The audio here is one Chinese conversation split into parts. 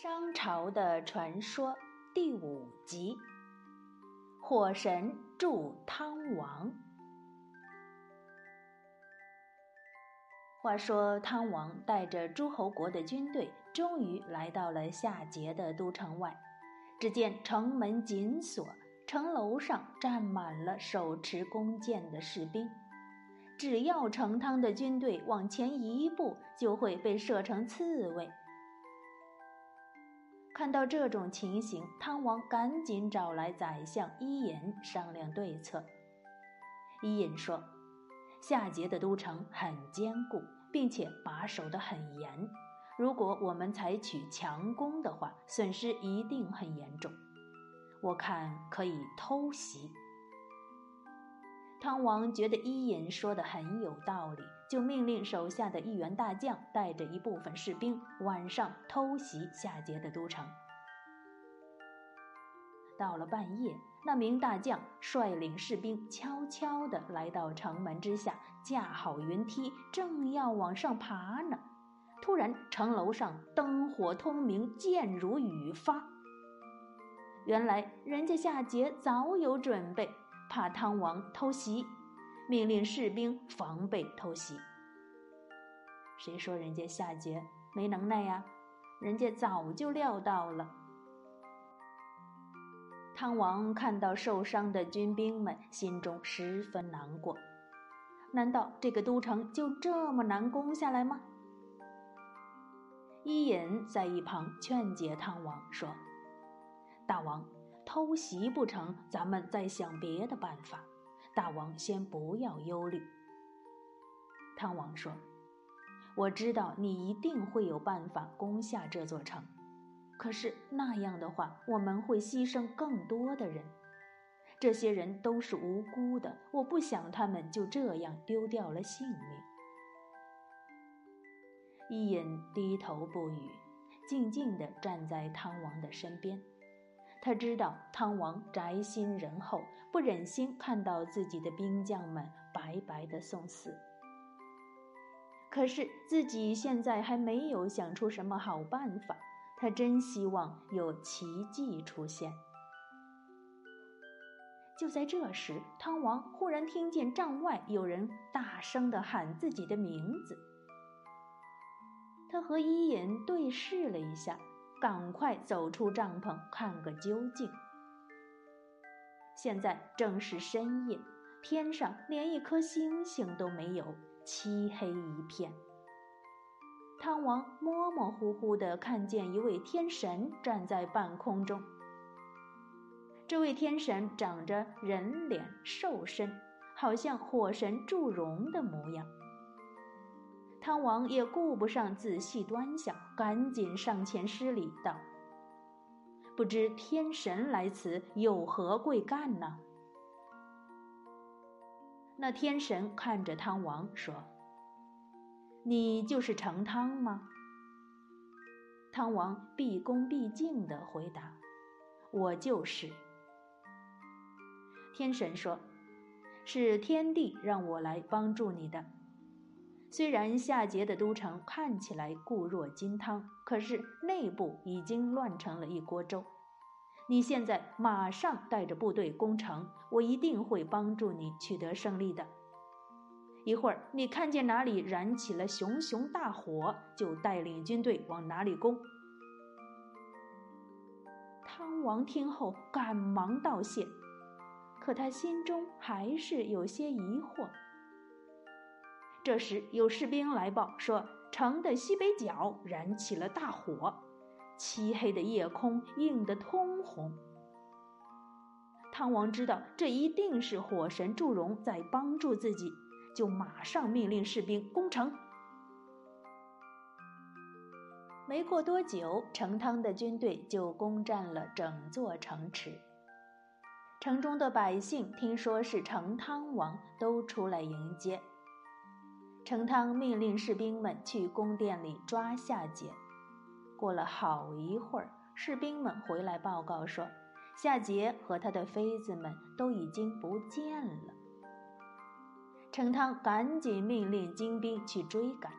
商朝的传说第五集：火神助汤王。话说汤王带着诸侯国的军队，终于来到了夏桀的都城外。只见城门紧锁，城楼上站满了手持弓箭的士兵。只要成汤的军队往前一步，就会被射成刺猬。看到这种情形，汤王赶紧找来宰相伊尹商量对策。伊尹说：“夏桀的都城很坚固，并且把守得很严。如果我们采取强攻的话，损失一定很严重。我看可以偷袭。”汤王觉得伊尹说的很有道理，就命令手下的一员大将带着一部分士兵晚上偷袭夏桀的都城。到了半夜，那名大将率领士兵悄悄地来到城门之下，架好云梯，正要往上爬呢。突然，城楼上灯火通明，箭如雨发。原来，人家夏桀早有准备。怕汤王偷袭，命令士兵防备偷袭。谁说人家夏桀没能耐呀？人家早就料到了。汤王看到受伤的军兵们，心中十分难过。难道这个都城就这么难攻下来吗？伊尹在一旁劝解汤王说：“大王。”偷袭不成，咱们再想别的办法。大王先不要忧虑。汤王说：“我知道你一定会有办法攻下这座城，可是那样的话，我们会牺牲更多的人。这些人都是无辜的，我不想他们就这样丢掉了性命。”伊尹低头不语，静静地站在汤王的身边。他知道汤王宅心仁厚，不忍心看到自己的兵将们白白的送死。可是自己现在还没有想出什么好办法，他真希望有奇迹出现。就在这时，汤王忽然听见帐外有人大声的喊自己的名字。他和伊尹对视了一下。赶快走出帐篷，看个究竟。现在正是深夜，天上连一颗星星都没有，漆黑一片。汤王模模糊糊的看见一位天神站在半空中。这位天神长着人脸兽身，好像火神祝融的模样。汤王也顾不上仔细端详，赶紧上前施礼道：“不知天神来此有何贵干呢？”那天神看着汤王说：“你就是成汤吗？”汤王毕恭毕敬的回答：“我就是。”天神说：“是天帝让我来帮助你的。”虽然夏桀的都城看起来固若金汤，可是内部已经乱成了一锅粥。你现在马上带着部队攻城，我一定会帮助你取得胜利的。一会儿你看见哪里燃起了熊熊大火，就带领军队往哪里攻。汤王听后赶忙道谢，可他心中还是有些疑惑。这时，有士兵来报说，城的西北角燃起了大火，漆黑的夜空映得通红。汤王知道这一定是火神祝融在帮助自己，就马上命令士兵攻城。没过多久，成汤的军队就攻占了整座城池。城中的百姓听说是成汤王，都出来迎接。成汤命令士兵们去宫殿里抓夏桀。过了好一会儿，士兵们回来报告说，夏桀和他的妃子们都已经不见了。成汤赶紧命令精兵去追赶。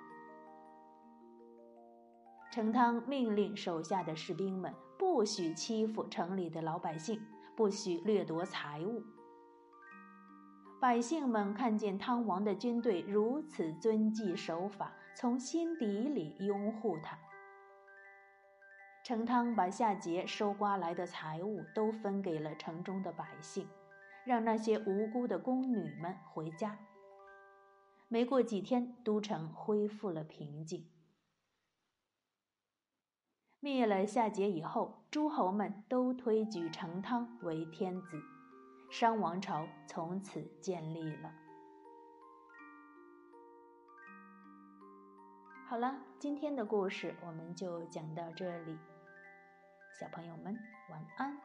成汤命令手下的士兵们不许欺负城里的老百姓，不许掠夺财物。百姓们看见汤王的军队如此遵纪守法，从心底里拥护他。成汤把夏桀收刮来的财物都分给了城中的百姓，让那些无辜的宫女们回家。没过几天，都城恢复了平静。灭了夏桀以后，诸侯们都推举成汤为天子。商王朝从此建立了。好了，今天的故事我们就讲到这里，小朋友们晚安。